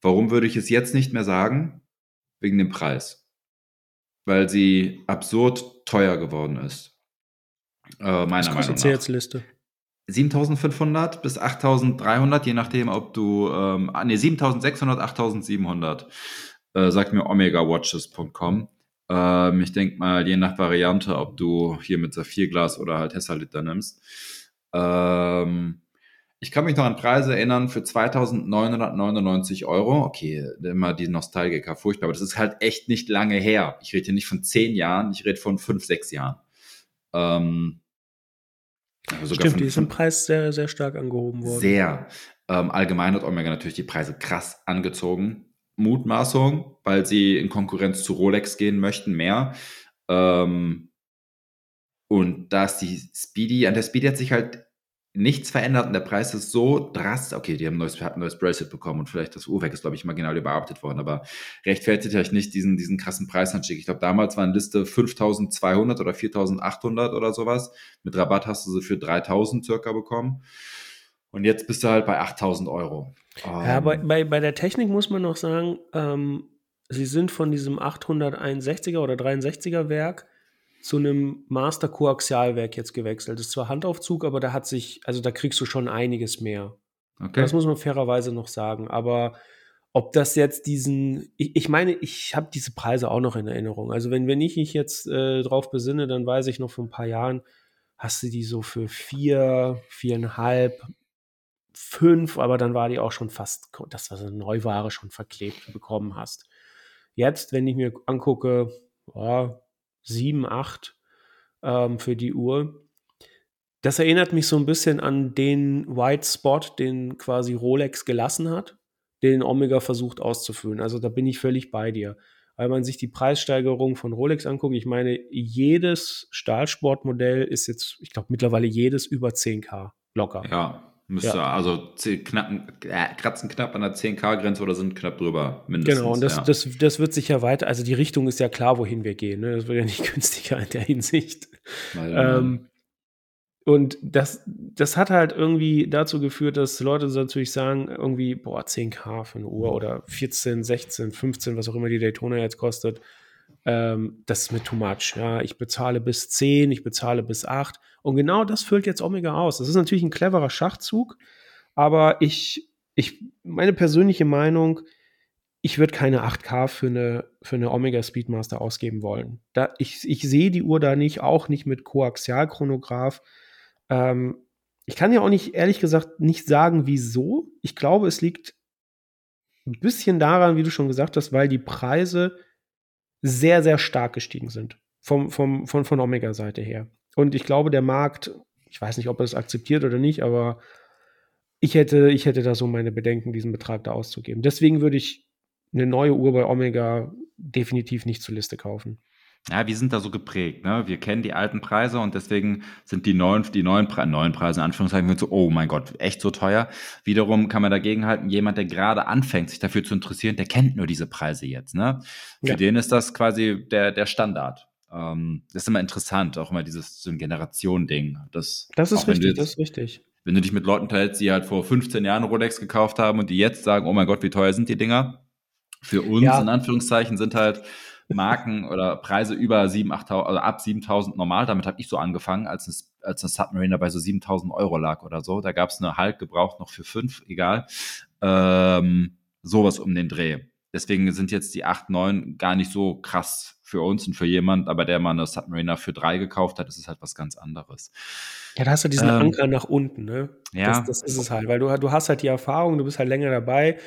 Warum würde ich es jetzt nicht mehr sagen? Wegen dem Preis. Weil sie absurd teuer geworden ist. Äh, meiner Was kostet sie jetzt Liste? 7500 bis 8300, je nachdem, ob du, ähm, ah, nee, 7600, 8700, äh, sagt mir omegawatches.com. Ähm, ich denke mal, je nach Variante, ob du hier mit Saphirglas oder halt Hessaliter nimmst. Ähm, ich kann mich noch an Preise erinnern für 2999 Euro. Okay, immer die Nostalgiker, furchtbar, aber das ist halt echt nicht lange her. Ich rede hier nicht von zehn Jahren, ich rede von fünf, sechs Jahren. Ähm, also Stimmt, von, die ist im Preis sehr, sehr stark angehoben worden. Sehr. Ähm, allgemein hat Omega natürlich die Preise krass angezogen. Mutmaßung, weil sie in Konkurrenz zu Rolex gehen möchten, mehr. Ähm, und da ist die Speedy, an der Speedy hat sich halt nichts verändert und der Preis ist so drastisch. Okay, die haben ein neues, ein neues Bracelet bekommen und vielleicht das Uhrwerk ist, glaube ich, marginal überarbeitet worden, aber rechtfertigt euch nicht diesen, diesen krassen Preisanstieg. Ich glaube, damals war eine Liste 5200 oder 4800 oder sowas. Mit Rabatt hast du sie für 3000 circa bekommen. Und jetzt bist du halt bei 8000 Euro. Ja, um, bei, ähm. bei, bei der Technik muss man noch sagen, ähm, sie sind von diesem 861er oder 63er Werk zu einem Master Koaxialwerk jetzt gewechselt. Das ist zwar Handaufzug, aber da hat sich, also da kriegst du schon einiges mehr. Okay. Das muss man fairerweise noch sagen. Aber ob das jetzt diesen, ich, ich meine, ich habe diese Preise auch noch in Erinnerung. Also wenn, wenn ich mich jetzt äh, drauf besinne, dann weiß ich noch vor ein paar Jahren, hast du die so für vier, viereinhalb, fünf, aber dann war die auch schon fast, das was eine Neuware schon verklebt bekommen hast. Jetzt, wenn ich mir angucke, oh, 7, 8 ähm, für die Uhr. Das erinnert mich so ein bisschen an den White Spot, den quasi Rolex gelassen hat, den Omega versucht auszufüllen. Also da bin ich völlig bei dir. Weil man sich die Preissteigerung von Rolex anguckt, ich meine, jedes Stahlsportmodell ist jetzt, ich glaube mittlerweile jedes über 10k locker. Ja, Müsste ja. also knapp, äh, kratzen knapp an der 10k-Grenze oder sind knapp drüber mindestens. Genau, und das, ja. das, das wird sich ja weiter, also die Richtung ist ja klar, wohin wir gehen. Ne? Das wird ja nicht günstiger in der Hinsicht. Ähm, und das, das hat halt irgendwie dazu geführt, dass Leute natürlich sagen, irgendwie, boah, 10k für eine Uhr oder 14, 16, 15, was auch immer die Daytona jetzt kostet. Ähm, das ist mir too much. Ja, ich bezahle bis 10, ich bezahle bis 8. Und genau das füllt jetzt Omega aus. Das ist natürlich ein cleverer Schachzug, aber ich, ich, meine persönliche Meinung, ich würde keine 8K für eine, für eine Omega Speedmaster ausgeben wollen. Da, ich, ich sehe die Uhr da nicht, auch nicht mit Koaxialchronograph. Ähm, ich kann ja auch nicht, ehrlich gesagt, nicht sagen, wieso. Ich glaube, es liegt ein bisschen daran, wie du schon gesagt hast, weil die Preise sehr, sehr stark gestiegen sind. Vom, vom, von, von Omega-Seite her. Und ich glaube, der Markt, ich weiß nicht, ob er es akzeptiert oder nicht, aber ich hätte, ich hätte da so meine Bedenken, diesen Betrag da auszugeben. Deswegen würde ich eine neue Uhr bei Omega definitiv nicht zur Liste kaufen. Ja, wir sind da so geprägt, ne? Wir kennen die alten Preise und deswegen sind die neuen, die neuen, Pre neuen Preise in Anführungszeichen so, oh mein Gott, echt so teuer. Wiederum kann man dagegen halten, jemand, der gerade anfängt, sich dafür zu interessieren, der kennt nur diese Preise jetzt, ne? Für ja. den ist das quasi der, der Standard. Ähm, das ist immer interessant, auch immer dieses so ein Generationending. Das, das ist richtig, jetzt, das ist richtig. Wenn du dich mit Leuten teilst, die halt vor 15 Jahren Rolex gekauft haben und die jetzt sagen, oh mein Gott, wie teuer sind die Dinger? Für uns, ja. in Anführungszeichen, sind halt Marken oder Preise über 7.000, 8.000, also ab 7.000 normal. Damit habe ich so angefangen, als, es, als ein Submariner bei so 7.000 Euro lag oder so. Da gab es eine Halt gebraucht noch für 5, egal. Ähm, sowas um den Dreh. Deswegen sind jetzt die 8, 9 gar nicht so krass für uns und für jemand, aber der mal eine Submariner für 3 gekauft hat, ist es halt was ganz anderes. Ja, da hast du diesen ähm, Anker nach unten, ne? Ja. Das, das ist es halt, weil du, du hast halt die Erfahrung, du bist halt länger dabei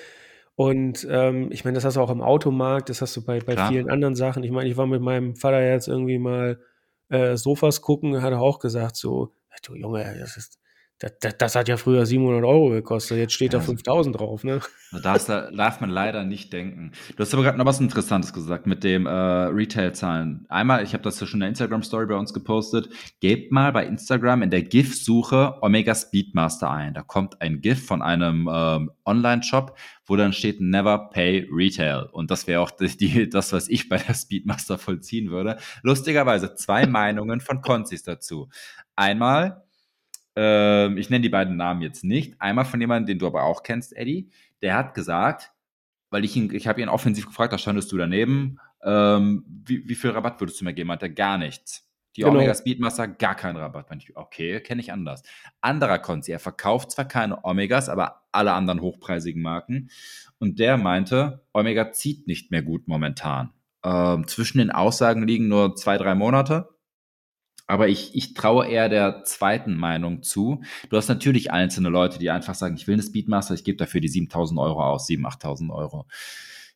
und ähm, ich meine, das hast du auch im Automarkt, das hast du bei, bei vielen anderen Sachen. Ich meine, ich war mit meinem Vater jetzt irgendwie mal äh, Sofas gucken, hat er auch gesagt, so, du Junge, das ist, das, das, das, hat ja früher 700 Euro gekostet, jetzt steht da 5000 drauf, ne? Das darf man leider nicht denken. Du hast aber gerade noch was Interessantes gesagt mit dem äh, Retail-Zahlen. Einmal, ich habe das ja schon in der Instagram-Story bei uns gepostet, gebt mal bei Instagram in der GIF-Suche Omega Speedmaster ein. Da kommt ein GIF von einem ähm, Online-Shop, wo dann steht Never Pay Retail. Und das wäre auch die, die, das, was ich bei der Speedmaster vollziehen würde. Lustigerweise zwei Meinungen von Konzis dazu. Einmal, ähm, ich nenne die beiden Namen jetzt nicht. Einmal von jemandem, den du aber auch kennst, Eddie. Der hat gesagt, weil ich ihn, ich habe ihn offensiv gefragt, da standest du daneben, ähm, wie, wie viel Rabatt würdest du mir geben? Hat er gar nichts. Die genau. Omega Speedmaster gar keinen Rabatt. Okay, kenne ich anders. Anderer Konzi, er verkauft zwar keine Omegas, aber alle anderen hochpreisigen Marken. Und der meinte, Omega zieht nicht mehr gut momentan. Ähm, zwischen den Aussagen liegen nur zwei, drei Monate. Aber ich, ich traue eher der zweiten Meinung zu. Du hast natürlich einzelne Leute, die einfach sagen, ich will eine Speedmaster, ich gebe dafür die 7000 Euro aus, 7.000, 8.000 Euro.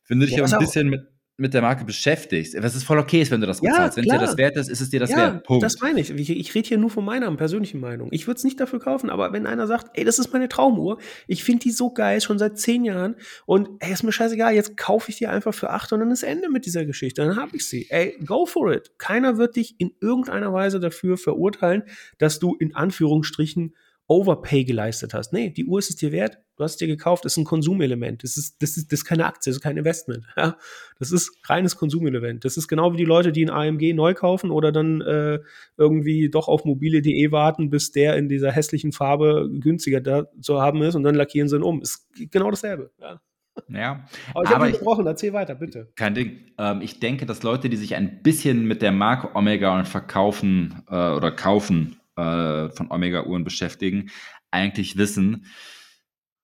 Wenn du dich ja, aber ein bisschen mit, mit der Marke beschäftigst, was ist voll okay ist, wenn du das bezahlst. Ja, wenn es dir das wert ist, ist es dir das ja, wert. Punkt. Das meine ich. Ich, ich rede hier nur von meiner persönlichen Meinung. Ich würde es nicht dafür kaufen, aber wenn einer sagt, ey, das ist meine Traumuhr, ich finde die so geil, schon seit zehn Jahren und ey, ist mir scheißegal, jetzt kaufe ich die einfach für acht und dann ist Ende mit dieser Geschichte. Dann habe ich sie. Ey, go for it. Keiner wird dich in irgendeiner Weise dafür verurteilen, dass du in Anführungsstrichen Overpay geleistet hast. Nee, die Uhr ist es dir wert, du hast dir gekauft, ist ein Konsumelement. Das ist, das ist, das ist keine Aktie, das ist kein Investment. Ja? Das ist reines Konsumelement. Das ist genau wie die Leute, die ein AMG neu kaufen oder dann äh, irgendwie doch auf mobile.de warten, bis der in dieser hässlichen Farbe günstiger da zu haben ist und dann lackieren sie ihn um. Ist genau dasselbe. Ja. Ja, aber ich habe mich gebrochen, erzähl weiter, bitte. Kein Ding. Ähm, ich denke, dass Leute, die sich ein bisschen mit der Marke Omega und verkaufen äh, oder kaufen äh, von Omega-Uhren beschäftigen, eigentlich wissen,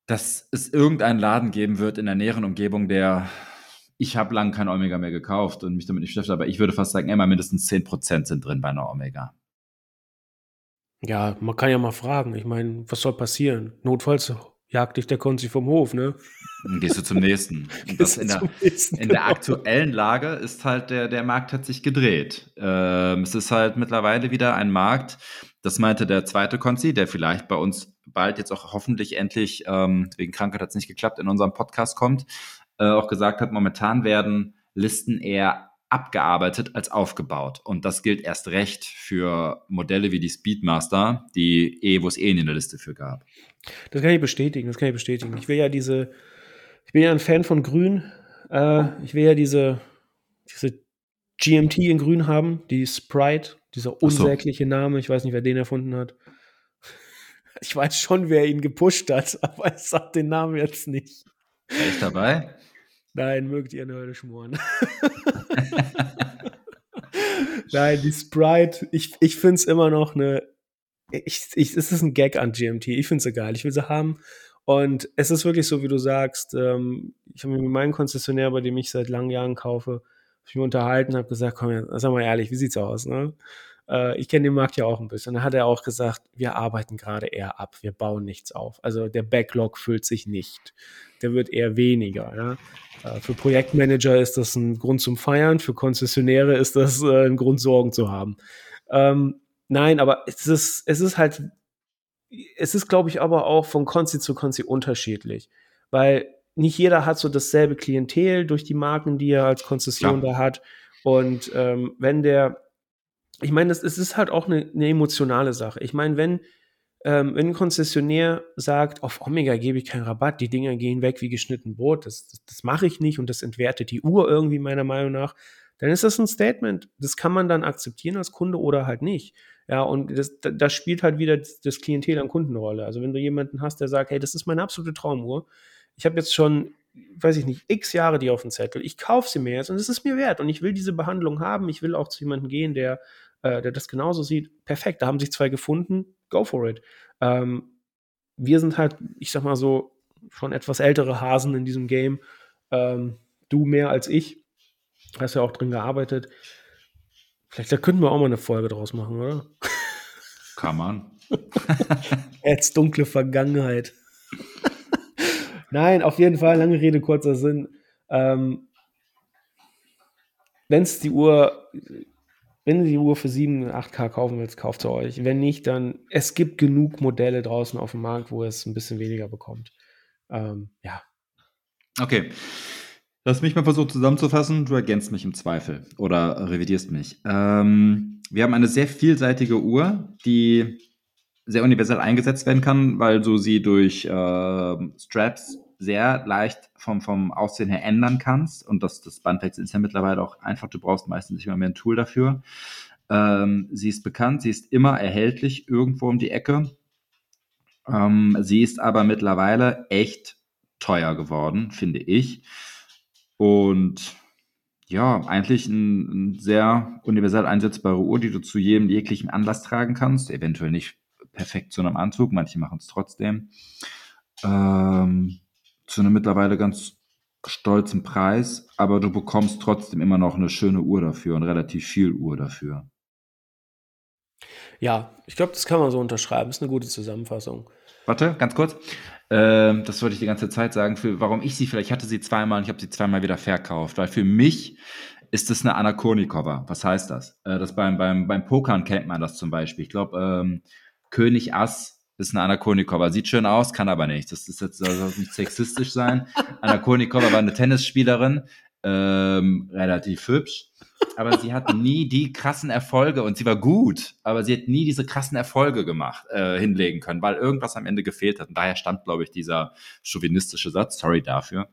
dass es irgendeinen Laden geben wird in der näheren Umgebung, der ich habe lange kein Omega mehr gekauft und mich damit nicht beschäftigt, aber ich würde fast sagen, immer mindestens 10% sind drin bei einer Omega. Ja, man kann ja mal fragen. Ich meine, was soll passieren? Notfalls jagt dich der Konzi vom Hof, ne? Dann gehst du zum nächsten. In, der, nächsten in, der, genau. aktuellen Lage ist halt der, der Markt hat sich gedreht. Ähm, es ist halt mittlerweile wieder ein Markt, das meinte der zweite Konzi, der vielleicht bei uns bald jetzt auch hoffentlich endlich, ähm, wegen Krankheit hat es nicht geklappt, in unserem Podcast kommt, äh, auch gesagt hat, momentan werden Listen eher abgearbeitet als aufgebaut. Und das gilt erst recht für Modelle wie die Speedmaster, die eh, wo es eh in der Liste für gab. Das kann ich bestätigen, das kann ich bestätigen. Ich will ja diese, ich bin ja ein Fan von Grün. Äh, ich will ja diese, diese GMT in Grün haben, die Sprite, dieser unsägliche so. Name. Ich weiß nicht, wer den erfunden hat. Ich weiß schon, wer ihn gepusht hat, aber ich sag den Namen jetzt nicht. Wer ist dabei? Nein, mögt ihr eine Hölle schmoren. Nein, die Sprite, ich, ich finde es immer noch eine. Ich, ich, es ist ein Gag an GMT. Ich finde sie geil. Ich will sie haben. Und es ist wirklich so, wie du sagst. Ähm, ich habe mit meinem Konzessionär, bei dem ich seit langen Jahren kaufe, ich mich unterhalten, habe gesagt, komm, sag mal ehrlich, wie sieht's aus? Ne? Äh, ich kenne den Markt ja auch ein bisschen. Da hat er auch gesagt, wir arbeiten gerade eher ab, wir bauen nichts auf. Also der Backlog füllt sich nicht. Der wird eher weniger. Ja? Äh, für Projektmanager ist das ein Grund zum Feiern, für Konzessionäre ist das äh, ein Grund, Sorgen zu haben. Ähm, nein, aber es ist, es ist halt, es ist, glaube ich, aber auch von Konzi zu Konzi unterschiedlich. Weil nicht jeder hat so dasselbe Klientel durch die Marken, die er als Konzession ja. da hat. Und ähm, wenn der, ich meine, es ist halt auch eine, eine emotionale Sache. Ich meine, wenn, ähm, wenn ein Konzessionär sagt, auf Omega gebe ich keinen Rabatt, die Dinger gehen weg wie geschnitten Brot, das, das, das mache ich nicht und das entwertet die Uhr irgendwie meiner Meinung nach, dann ist das ein Statement. Das kann man dann akzeptieren als Kunde oder halt nicht. Ja, und das, das spielt halt wieder das Klientel an Kundenrolle. Also wenn du jemanden hast, der sagt, hey, das ist meine absolute Traumuhr, ich habe jetzt schon weiß ich nicht, x Jahre die auf dem Zettel. Ich kaufe sie mir jetzt und es ist mir wert und ich will diese Behandlung haben. Ich will auch zu jemandem gehen, der äh, der das genauso sieht, perfekt, da haben sich zwei gefunden, go for it. Ähm, wir sind halt, ich sag mal so, schon etwas ältere Hasen in diesem Game. Ähm, du mehr als ich. Hast ja auch drin gearbeitet. Vielleicht da könnten wir auch mal eine Folge draus machen, oder? Kann man. Jetzt dunkle Vergangenheit. Nein, auf jeden Fall, lange Rede, kurzer Sinn. Ähm, Wenn es die Uhr wenn du die Uhr für 7, 8K kaufen willst, kauft sie euch. Wenn nicht, dann es gibt genug Modelle draußen auf dem Markt, wo es ein bisschen weniger bekommt. Ähm, ja. Okay. Lass mich mal versuchen zusammenzufassen. Du ergänzt mich im Zweifel oder revidierst mich. Ähm, wir haben eine sehr vielseitige Uhr, die sehr universell eingesetzt werden kann, weil du sie durch äh, Straps sehr leicht vom, vom Aussehen her ändern kannst. Und das, das Bandwechsel ist ja mittlerweile auch einfach. Du brauchst meistens nicht mehr, mehr ein Tool dafür. Ähm, sie ist bekannt, sie ist immer erhältlich irgendwo um die Ecke. Ähm, sie ist aber mittlerweile echt teuer geworden, finde ich. Und ja, eigentlich ein, ein, sehr universell einsetzbare Uhr, die du zu jedem jeglichen Anlass tragen kannst. Eventuell nicht perfekt zu einem Anzug, manche machen es trotzdem. Ähm, zu einem mittlerweile ganz stolzen Preis, aber du bekommst trotzdem immer noch eine schöne Uhr dafür und relativ viel Uhr dafür. Ja, ich glaube, das kann man so unterschreiben. Das ist eine gute Zusammenfassung. Warte, ganz kurz. Ähm, das wollte ich die ganze Zeit sagen, für, warum ich sie vielleicht, ich hatte sie zweimal und ich habe sie zweimal wieder verkauft, weil für mich ist es eine Anakonikova. Was heißt das? Äh, das beim, beim, beim Pokern kennt man das zum Beispiel. Ich glaube, ähm, König Ass ist eine Anna. Sieht schön aus, kann aber nicht. Das ist jetzt soll nicht sexistisch sein. Anna Kournikova war eine Tennisspielerin, ähm, relativ hübsch, aber sie hat nie die krassen Erfolge und sie war gut, aber sie hat nie diese krassen Erfolge gemacht, äh, hinlegen können, weil irgendwas am Ende gefehlt hat. Und daher stammt, glaube ich, dieser chauvinistische Satz. Sorry dafür.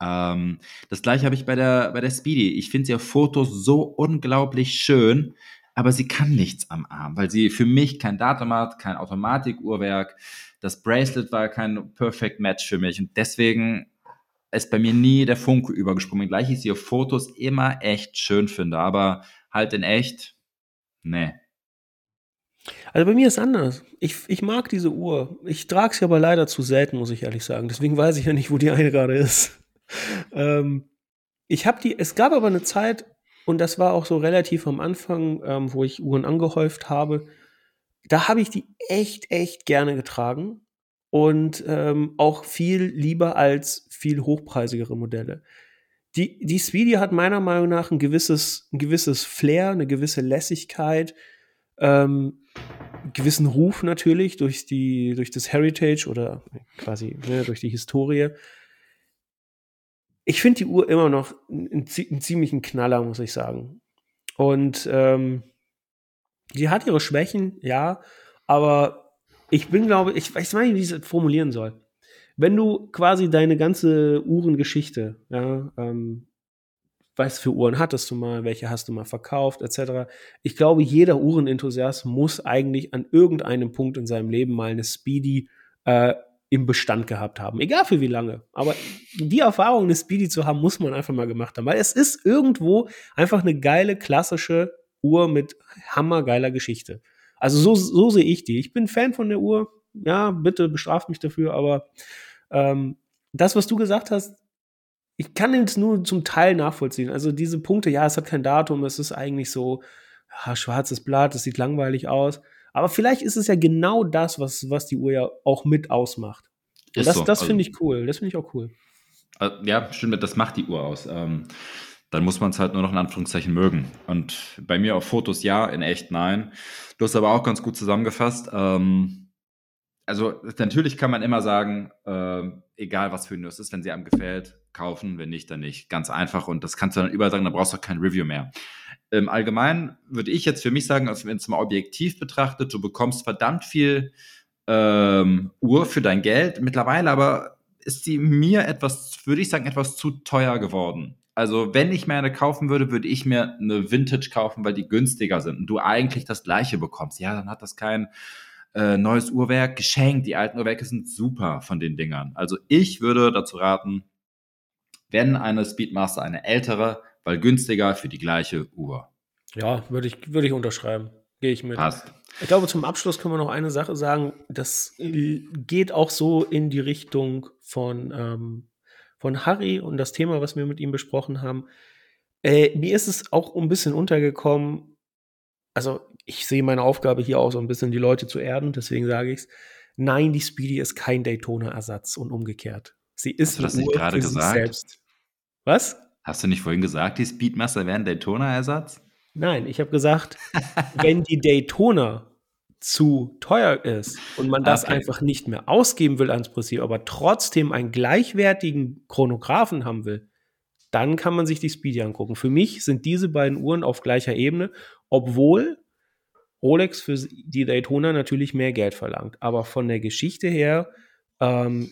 Ähm, das gleiche habe ich bei der, bei der Speedy. Ich finde auf Fotos so unglaublich schön, aber sie kann nichts am Arm, weil sie für mich kein Datum hat, kein Automatikuhrwerk. Das Bracelet war kein Perfect Match für mich und deswegen ist bei mir nie der Funke übergesprungen. Gleich ich sie auf Fotos immer echt schön finde, aber halt in echt, nee. Also bei mir ist anders. Ich, ich mag diese Uhr. Ich trage sie aber leider zu selten, muss ich ehrlich sagen. Deswegen weiß ich ja nicht, wo die eine gerade ist. ähm, ich habe die, es gab aber eine Zeit, und das war auch so relativ am Anfang, ähm, wo ich Uhren angehäuft habe. Da habe ich die echt, echt gerne getragen und ähm, auch viel lieber als viel hochpreisigere Modelle. Die, die Speedy hat meiner Meinung nach ein gewisses, ein gewisses Flair, eine gewisse Lässigkeit, ähm, gewissen Ruf natürlich durch, die, durch das Heritage oder quasi ne, durch die Historie ich finde die Uhr immer noch einen, ziemlichen Knaller, muss ich sagen. Und ähm, die hat ihre Schwächen, ja, aber ich bin, glaube ich, weiß nicht, wie ich es formulieren soll. Wenn du quasi deine ganze Uhrengeschichte, ja, ähm, was für Uhren hattest du mal, welche hast du mal verkauft, etc. Ich glaube, jeder Uhrenenthusiast muss eigentlich an irgendeinem Punkt in seinem Leben mal eine Speedy äh, im Bestand gehabt haben. Egal für wie lange. Aber die Erfahrung, eine Speedy zu haben, muss man einfach mal gemacht haben. Weil es ist irgendwo einfach eine geile, klassische Uhr mit hammergeiler Geschichte. Also so, so sehe ich die. Ich bin Fan von der Uhr. Ja, bitte bestraft mich dafür, aber ähm, das, was du gesagt hast, ich kann es nur zum Teil nachvollziehen. Also diese Punkte, ja, es hat kein Datum, es ist eigentlich so ja, schwarzes Blatt, es sieht langweilig aus. Aber vielleicht ist es ja genau das, was, was die Uhr ja auch mit ausmacht. Und das, so. das finde also ich cool. Das finde ich auch cool. Äh, ja, stimmt, das macht die Uhr aus. Ähm, dann muss man es halt nur noch in Anführungszeichen mögen. Und bei mir auf Fotos ja, in echt nein. Du hast aber auch ganz gut zusammengefasst. Ähm, also natürlich kann man immer sagen, äh, egal was für ein Nuss ist, wenn sie einem gefällt, kaufen, wenn nicht, dann nicht. Ganz einfach und das kannst du dann überall sagen, da brauchst du auch kein Review mehr. Im Allgemeinen würde ich jetzt für mich sagen, also wenn es mal objektiv betrachtet, du bekommst verdammt viel ähm, Uhr für dein Geld. Mittlerweile aber ist sie mir etwas, würde ich sagen, etwas zu teuer geworden. Also, wenn ich mir eine kaufen würde, würde ich mir eine Vintage kaufen, weil die günstiger sind und du eigentlich das gleiche bekommst. Ja, dann hat das kein äh, neues Uhrwerk geschenkt. Die alten Uhrwerke sind super von den Dingern. Also, ich würde dazu raten, wenn eine Speedmaster eine ältere, weil günstiger für die gleiche Uhr. Ja, würde ich, würde ich unterschreiben. Gehe ich mit. Passt. Ich glaube, zum Abschluss können wir noch eine Sache sagen. Das äh, geht auch so in die Richtung von, ähm, von Harry und das Thema, was wir mit ihm besprochen haben. Äh, mir ist es auch ein bisschen untergekommen. Also, ich sehe meine Aufgabe hier auch so ein bisschen, die Leute zu erden, deswegen sage ich es. Nein, die Speedy ist kein Daytona-Ersatz und umgekehrt. Sie ist Hast du das nicht gerade gesagt? Selbst. Was? Hast du nicht vorhin gesagt, die Speedmaster wären Daytona-Ersatz? Nein, ich habe gesagt, wenn die Daytona zu teuer ist und man das okay. einfach nicht mehr ausgeben will ans Prinzip, aber trotzdem einen gleichwertigen Chronographen haben will, dann kann man sich die Speedy angucken. Für mich sind diese beiden Uhren auf gleicher Ebene, obwohl Rolex für die Daytona natürlich mehr Geld verlangt. Aber von der Geschichte her ähm,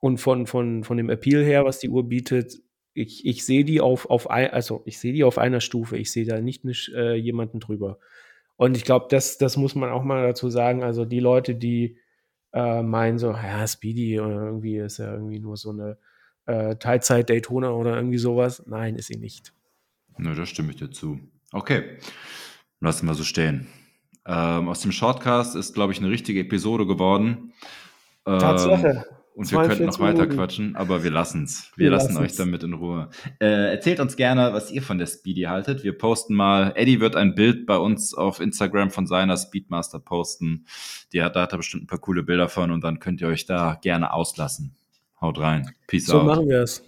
und von, von, von dem Appeal her, was die Uhr bietet, ich, ich sehe die auf, auf ein, also ich sehe die auf einer Stufe. Ich sehe da nicht, nicht äh, jemanden drüber. Und ich glaube, das, das muss man auch mal dazu sagen. Also die Leute, die äh, meinen so, ja, Speedy oder irgendwie ist ja irgendwie nur so eine äh, Teilzeit Daytona oder irgendwie sowas. Nein, ist sie nicht. Nö, da stimme ich dir zu. Okay, lassen wir so stehen. Ähm, aus dem Shortcast ist, glaube ich, eine richtige Episode geworden. Ähm, Tatsache. Und wir könnten noch weiter Minuten. quatschen, aber wir lassen es. Wir, wir lassen euch damit in Ruhe. Äh, erzählt uns gerne, was ihr von der Speedy haltet. Wir posten mal. Eddie wird ein Bild bei uns auf Instagram von seiner Speedmaster posten. Die hat, da hat er bestimmt ein paar coole Bilder von und dann könnt ihr euch da gerne auslassen. Haut rein. Peace so out. So machen wir es.